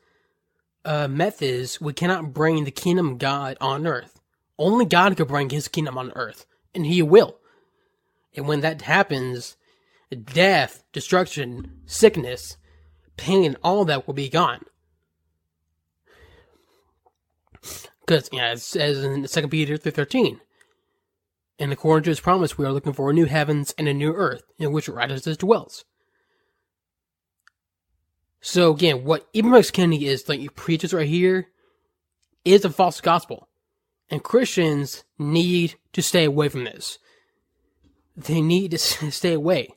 uh, methods, we cannot bring the kingdom of God on earth. Only God could bring his kingdom on earth, and he will. And when that happens, death, destruction, sickness, pain, all that will be gone. Because, yeah, it says in 2 Peter 3.13, And according to his promise, we are looking for a new heavens and a new earth, in which righteousness dwells. So again, what Ibram X. Kendi is like he preaches right here is a false gospel. And Christians need to stay away from this. They need to stay away.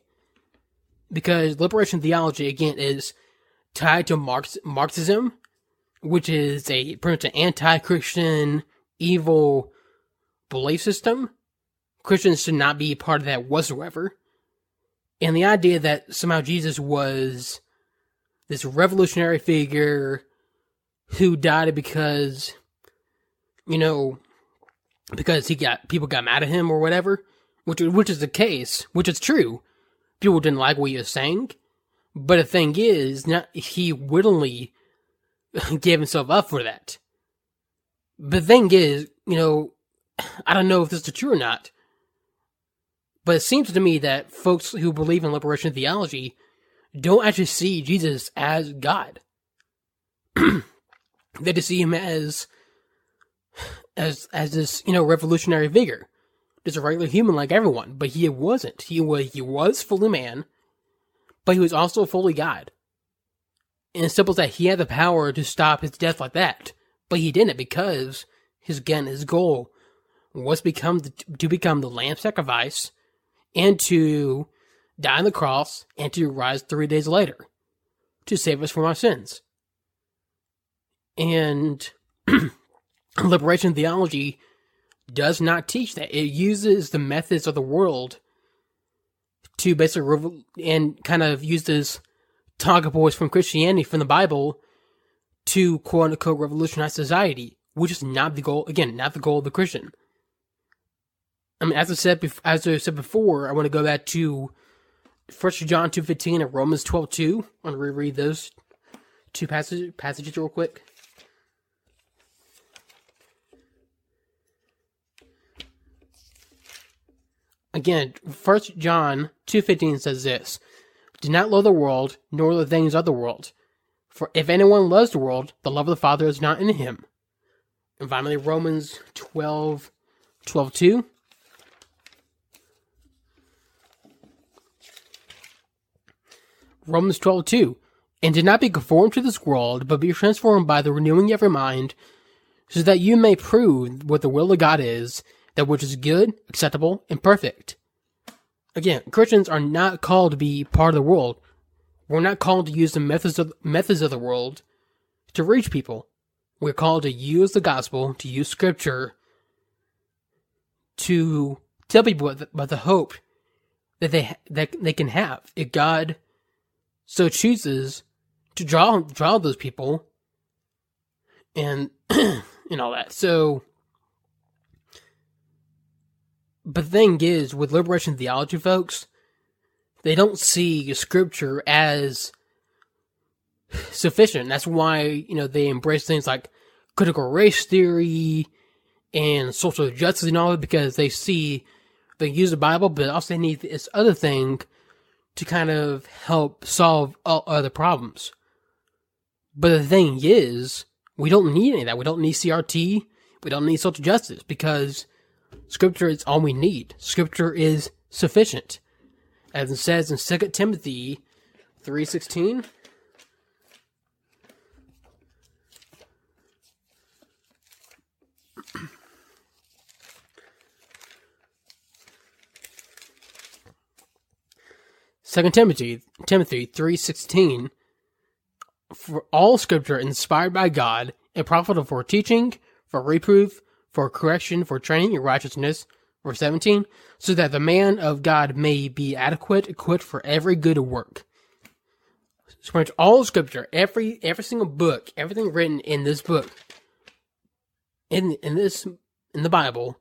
Because liberation theology, again, is tied to Marx- Marxism, which is a pretty much an anti-Christian, evil belief system. Christians should not be part of that whatsoever. And the idea that somehow Jesus was this revolutionary figure who died because, you know, because he got people got mad at him or whatever, which which is the case, which is true. People didn't like what he was saying, but the thing is, not he willingly gave himself up for that. But the thing is, you know, I don't know if this is true or not, but it seems to me that folks who believe in liberation theology don't actually see Jesus as God. they just see him as as as this you know revolutionary figure, just a regular human like everyone. But he wasn't. He was he was fully man, but he was also fully God. And it's simple as that he had the power to stop his death like that, but he didn't because his again his goal was become the, to become the lamb sacrifice and to die on the cross and to rise three days later to save us from our sins. And liberation theology does not teach that. It uses the methods of the world to basically and kind of uses talking points from Christianity from the Bible to quote unquote revolutionize society, which is not the goal. Again, not the goal of the Christian. I mean, as I said, as I said before, I want to go back to First John two fifteen and Romans twelve two. I want to reread those two passages passages real quick. Again, First John two fifteen says this: "Do not love the world, nor the things of the world. For if anyone loves the world, the love of the Father is not in him." And finally, Romans 12, 12 2. Romans 12 2. And do not be conformed to this world, but be transformed by the renewing of your mind, so that you may prove what the will of God is, that which is good, acceptable, and perfect. Again, Christians are not called to be part of the world. We're not called to use the methods of, methods of the world to reach people. We're called to use the gospel, to use scripture, to tell people about the, about the hope that they that they can have if God so chooses to draw draw those people and and all that. So but the thing is, with liberation theology folks, they don't see scripture as sufficient. That's why, you know, they embrace things like critical race theory and social justice and all that because they see they use the Bible, but also they need this other thing to kind of help solve all other problems. But the thing is, we don't need any of that. We don't need CRT. We don't need social justice because scripture is all we need. Scripture is sufficient. As it says in 2 Timothy 3.16, Second Timothy Timothy three sixteen for all scripture inspired by God and profitable for teaching, for reproof, for correction, for training in righteousness. Verse 17, so that the man of God may be adequate, equipped for every good work. So much all scripture, every every single book, everything written in this book, in in this in the Bible,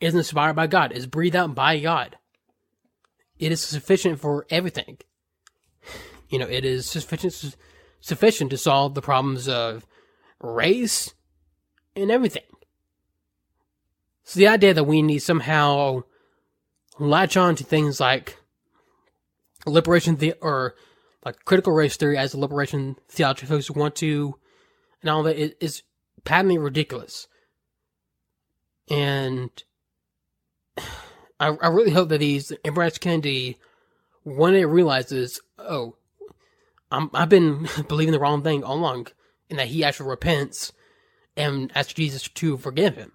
is inspired by God, is breathed out by God. It is sufficient for everything. You know, it is sufficient sufficient to solve the problems of race and everything. So the idea that we need somehow latch on to things like liberation the or like critical race theory as a liberation theology folks want to and all that is, patently ridiculous. And I, I really hope that he's Abraham Kennedy one day realizes, oh, I'm, I've been believing the wrong thing all along, and that he actually repents and asks Jesus to forgive him.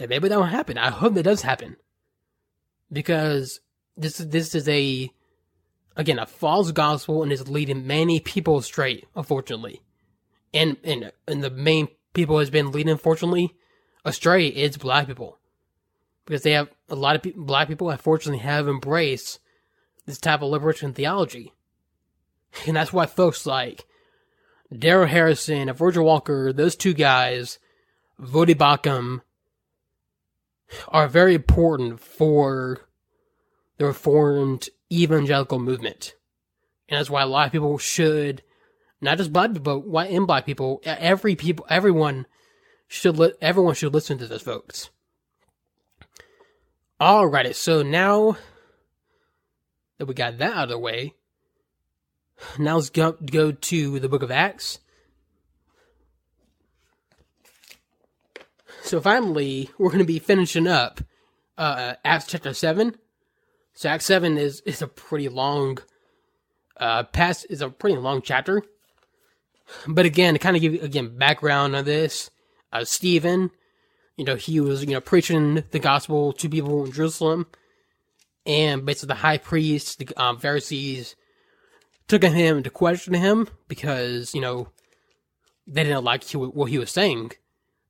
And maybe that won't happen. I hope that does happen. Because this this is a again a false gospel and is leading many people astray, unfortunately. And and and the main people has been leading unfortunately astray is black people. Because they have a lot of people, black people unfortunately have embraced this type of liberation theology. And that's why folks like Darrell Harrison and Virgil Walker, those two guys, Voddie Baucham, are very important for the Reformed evangelical movement. And that's why a lot of people should, not just black people, but white and black people, every people, everyone should, li- everyone should listen to this, folks. Alrighty, so now that we got that out of the way, now let's go, go to the book of Acts. So finally, we're going to be finishing up uh, Acts chapter 7. So Acts 7 is, is a pretty long, uh, past, is a pretty long chapter. But again, to kind of give you, again, background on this, uh, Stephen, you know, he was, you know, preaching the gospel to people in Jerusalem. And basically the high priests, the um, Pharisees, took him to question him because, you know, they didn't like what he was saying.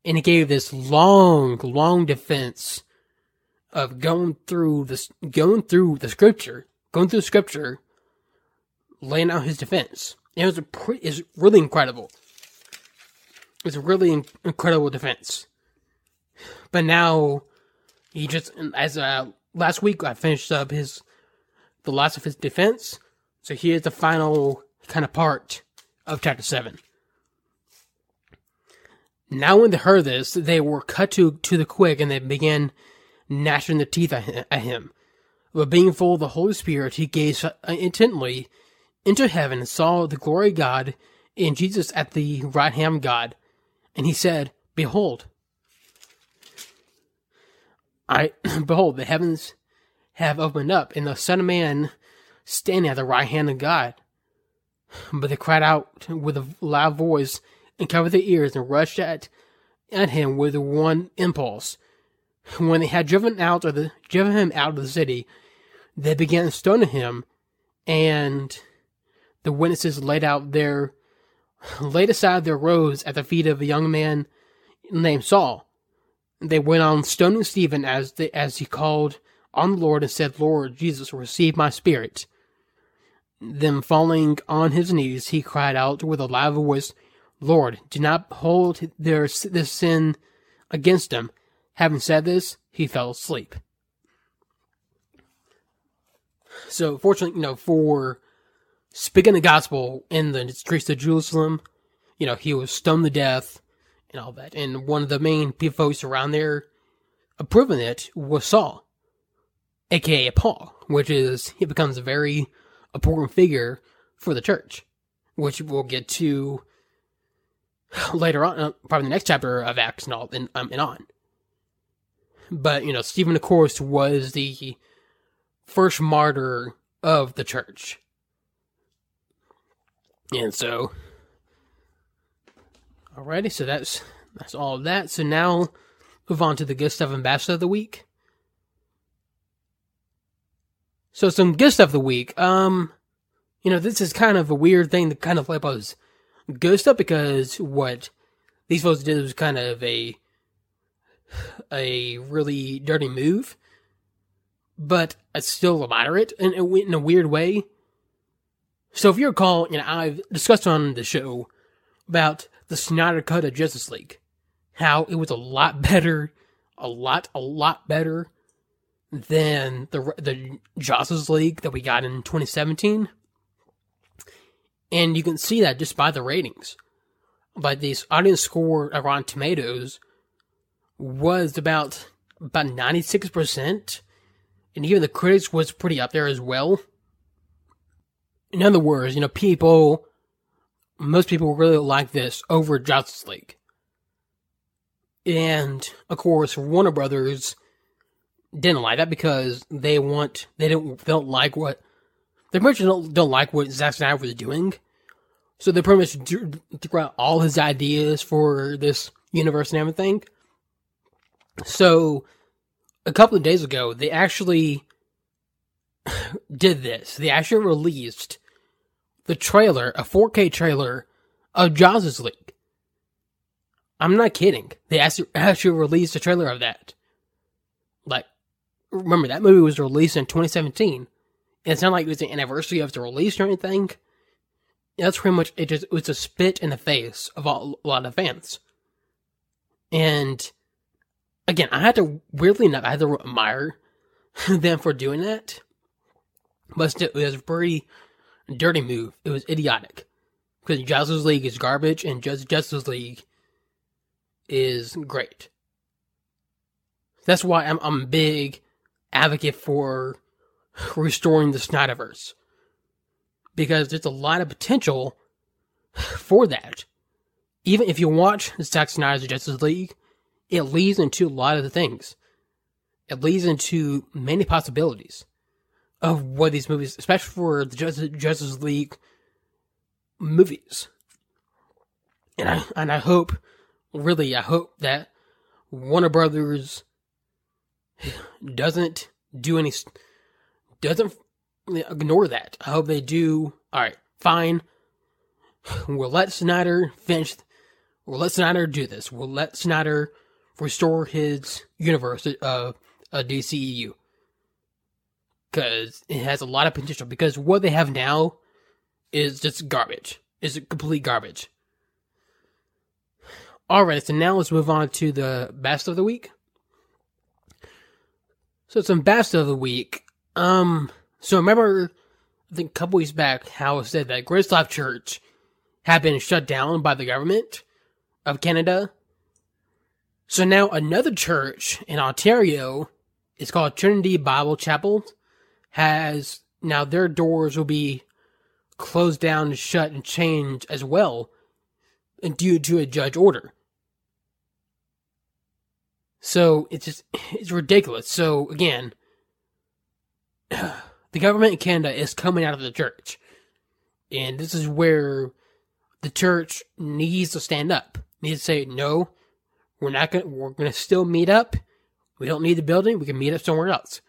And he gave this long, long defense of going through this, going through the scripture, going through the scripture, laying out his defense. It was a pre- it's really incredible. It's a really in- incredible defense. But now, he just, as uh, last week, I finished up his, the last of his defense. So here's the final kind of part of chapter 7. Now, when they heard this, they were cut to, to the quick and they began gnashing their teeth at him. But being full of the Holy Spirit, he gazed uh, intently into heaven and saw the glory of God and Jesus at the right hand of God. And he said, Behold, I behold the heavens have opened up, and the Son of Man standing at the right hand of God. But they cried out with a loud voice and covered their ears and rushed at at him with one impulse. When they had driven out of the driven him out of the city, they began stoning him, and the witnesses laid out their laid aside their robes at the feet of a young man named Saul. They went on stoning Stephen as they, as he called on the Lord and said, Lord Jesus, receive my spirit. Then falling on his knees, he cried out with a loud voice, Lord, do not hold their this sin against them. Having said this, he fell asleep. So, fortunately, you know, for speaking the gospel in the streets of Jerusalem, you know, he was stoned to death and all that. And one of the main folks around there approving it was Saul, aka Paul, which is, he becomes a very important figure for the church, which we'll get to later on, uh, probably the next chapter of Acts and all, and, um, and on. But, you know, Stephen, of course, was the first martyr of the church. And so, alrighty, so that's that's all of that. So now, move on to the good stuff ambassador of the week. So some stuff of the week. Um, you know, this is kind of a weird thing to kind of flip us good stuff because what these folks did was kind of a a really dirty move, but it's still moderate in, in a weird way. So if you recall, you know, I've discussed on the show about the Snyder Cut of Justice League, how it was a lot better, a lot, a lot better than the the Justice League that we got in 2017. And you can see that just by the ratings. But this audience score Rotten Tomatoes was about about 96%. And even the critics was pretty up there as well. In other words, you know, people, most people really like this over Justice League. And, of course, Warner Brothers didn't like that because they want, they didn't, felt like what they pretty much don't, don't like what Zack Snyder was doing. So they pretty much threw out all his ideas for this universe and everything. So a couple of days ago, they actually did this. They actually released the trailer, a 4K trailer of Justice League. I'm not kidding. They actually, actually released a trailer of that. Like, remember that movie was released in 2017 it's not like it was the anniversary of the release or anything. That's pretty much it. Just it was a spit in the face of a lot of fans. And again, I had to weirdly enough, I had to admire them for doing that. But still, it was a pretty dirty move. It was idiotic because Justice League is garbage and Just Justice League is great. That's why I'm I'm a big advocate for restoring the Snyderverse because there's a lot of potential for that. Even if you watch the Zack Snyder's Justice League, it leads into a lot of the things. It leads into many possibilities of what these movies, especially for the Justice, League movies. And I and I hope, really, I hope that Warner Brothers doesn't do any, doesn't ignore that. I hope they do. All right, fine. We'll let Snyder finish. We'll let Snyder do this. We'll let Snyder restore his universe of uh, DCEU because it has a lot of potential. Because what they have now is just garbage. Is complete garbage. All right, so now let's move on to the best of the week. So some best of the week. Um, so remember, I think a couple weeks back, how I said that Life Church had been shut down by the government of Canada. So now another church in Ontario, it's called Trinity Bible Chapel, has now their doors will be closed down and shut and changed as well due to a judge order. So it's just it's ridiculous. So again, the government in Canada is coming out of the church. And this is where the church needs to stand up. Needs to say, no, we're not gonna we're gonna still meet up. We don't need the building, we can meet up somewhere else.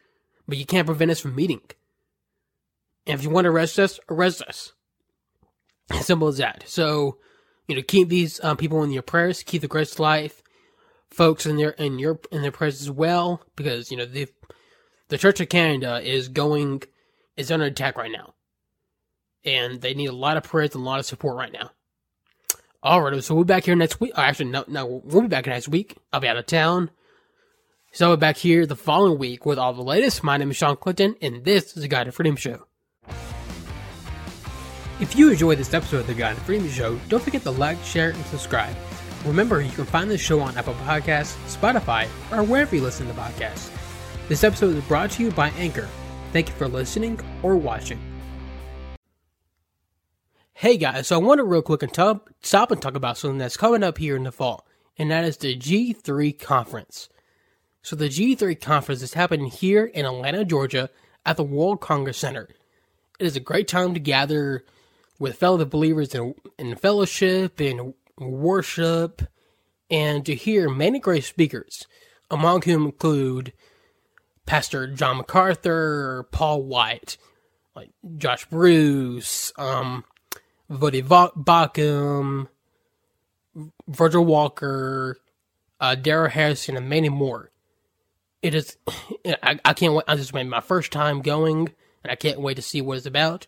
But you can't prevent us from meeting. And if you want to arrest us, arrest us. As simple as that. So, you know, keep these um, people in your prayers, keep the GraceLife folks in their in your in their prayers as well, because you know the the Church of Canada is going is under attack right now, and they need a lot of prayers and a lot of support right now. All right, so we'll be back here next week. Oh, actually, no, no, we'll be back next week. I'll be out of town. So we're back here the following week with all the latest. My name is Shawn Clinton, and this is the God and Freedom Show. If you enjoyed this episode of the God and Freedom Show, don't forget to like, share, and subscribe. Remember, you can find this show on Apple Podcasts, Spotify, or wherever you listen to podcasts. This episode is brought to you by Anchor. Thank you for listening or watching. Hey guys, so I want to real quick and talk, stop and talk about something that's coming up here in the fall, and that is the G3 conference. So the G3 conference is happening here in Atlanta, Georgia, at the World Congress Center. It is a great time to gather with fellow believers in, in fellowship and worship, and to hear many great speakers, among whom include Pastor John MacArthur, Paul White, like Josh Buice, um, Voddie Baucham, Virgil Walker, uh, Darrell Harrison, and many more. It is, I, I can't wait. I just made my first time going, and I can't wait to see what it's about.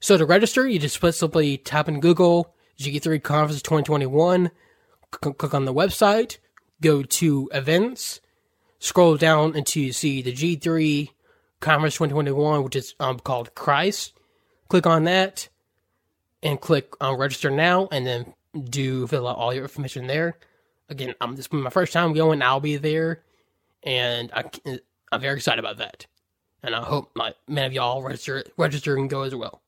So to register, you just simply type in Google G3 Conference 2021, click on the website, go to events, scroll down until you see the G3 Conference 2021, which is um, called Christ. Click on that and click on register now, and then do fill out all your information there. Again, I'm this is my first time going. I'll be there, and I, I'm very excited about that. And I hope my many of y'all register register and go as well.